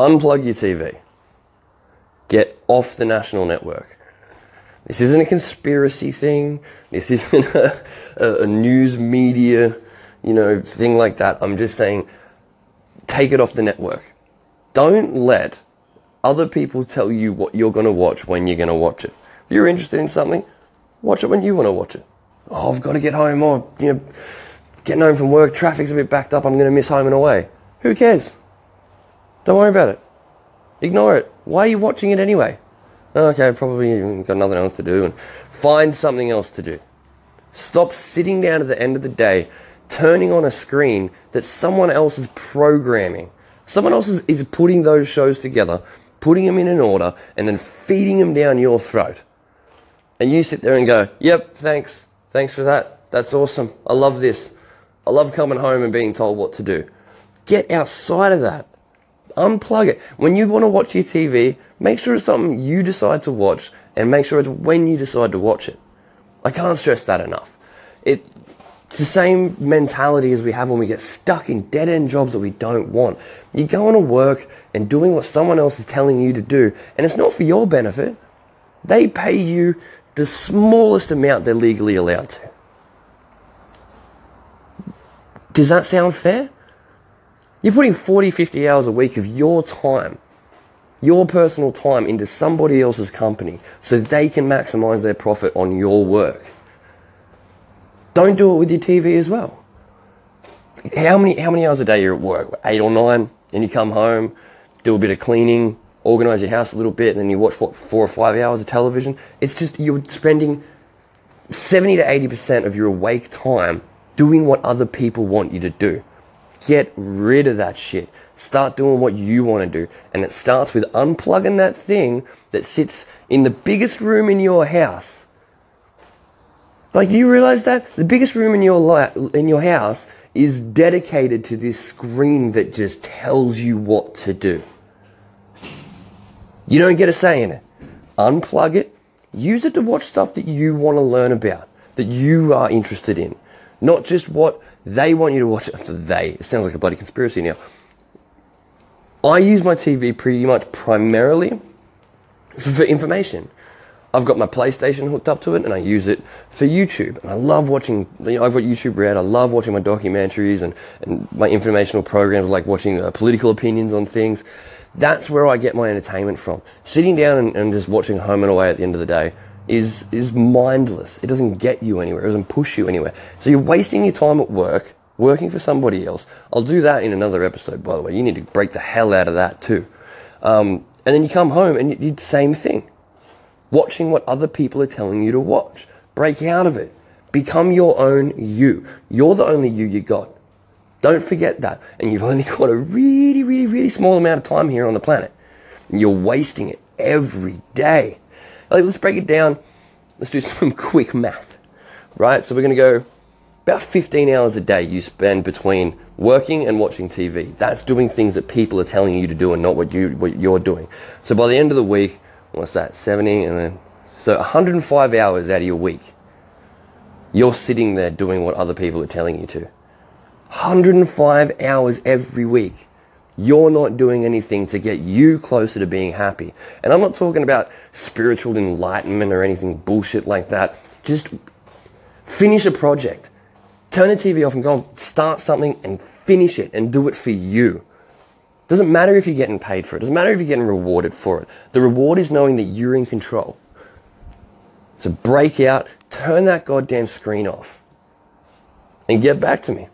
Unplug your TV. Get off the national network. This isn't a conspiracy thing. This isn't a, a, news media, you know, thing like that. I'm just saying, take it off the network. Don't let other people tell you what you're going to watch when you're going to watch it. If you're interested in something, watch it when you want to watch it. Oh, I've got to get home, or you know, getting home from work, traffic's a bit backed up. I'm going to miss home and away. Who cares? Don't worry about it. Ignore it. Why are you watching it anyway? Okay, probably got nothing else to do, and find something else to do. Stop sitting down at the end of the day, turning on a screen that someone else is programming. Someone else is, is putting those shows together, putting them in an order, and then feeding them down your throat. And you sit there and go, Yep, thanks. Thanks for that. That's awesome. I love this. I love coming home and being told what to do. Get outside of that. Unplug it. When you want to watch your TV, make sure it's something you decide to watch and make sure it's when you decide to watch it. I can't stress that enough. It, it's the same mentality as we have when we get stuck in dead end jobs that we don't want. You're going to work and doing what someone else is telling you to do, and it's not for your benefit. They pay you the smallest amount they're legally allowed to. Does that sound fair? You're putting 40, 50 hours a week of your time, your personal time, into somebody else's company so they can maximize their profit on your work. Don't do it with your TV as well. How many, how many hours a day you're at work? Eight or nine, and you come home, do a bit of cleaning, organize your house a little bit, and then you watch, what, four or five hours of television? It's just you're spending 70 to 80% of your awake time doing what other people want you to do. Get rid of that shit. Start doing what you want to do. And it starts with unplugging that thing that sits in the biggest room in your house. Like you realize that the biggest room in your li- in your house is dedicated to this screen that just tells you what to do. You don't get a say in it. Unplug it. Use it to watch stuff that you want to learn about, that you are interested in. Not just what they want you to watch. They. It sounds like a bloody conspiracy now. I use my TV pretty much primarily for information. I've got my PlayStation hooked up to it and I use it for YouTube. And I love watching, you know, I've got YouTube Red. I love watching my documentaries and, and my informational programs like watching uh, political opinions on things. That's where I get my entertainment from. Sitting down and, and just watching Home and Away at the end of the day is is mindless. It doesn't get you anywhere. It doesn't push you anywhere. So you're wasting your time at work working for somebody else. I'll do that in another episode, by the way. You need to break the hell out of that too. Um, and then you come home and you do the same thing, watching what other people are telling you to watch. Break out of it. Become your own you. You're the only you you got. Don't forget that. And you've only got a really, really, really small amount of time here on the planet. And you're wasting it every day. Like, let's break it down. Let's do some quick math, right? So we're going to go about 15 hours a day you spend between working and watching TV. That's doing things that people are telling you to do and not what you what you're doing. So by the end of the week, what's that? 70 and then so 105 hours out of your week. You're sitting there doing what other people are telling you to. 105 hours every week. You're not doing anything to get you closer to being happy. And I'm not talking about spiritual enlightenment or anything bullshit like that. Just finish a project. Turn the TV off and go and start something and finish it and do it for you. Doesn't matter if you're getting paid for it. Doesn't matter if you're getting rewarded for it. The reward is knowing that you're in control. So break out, turn that goddamn screen off, and get back to me.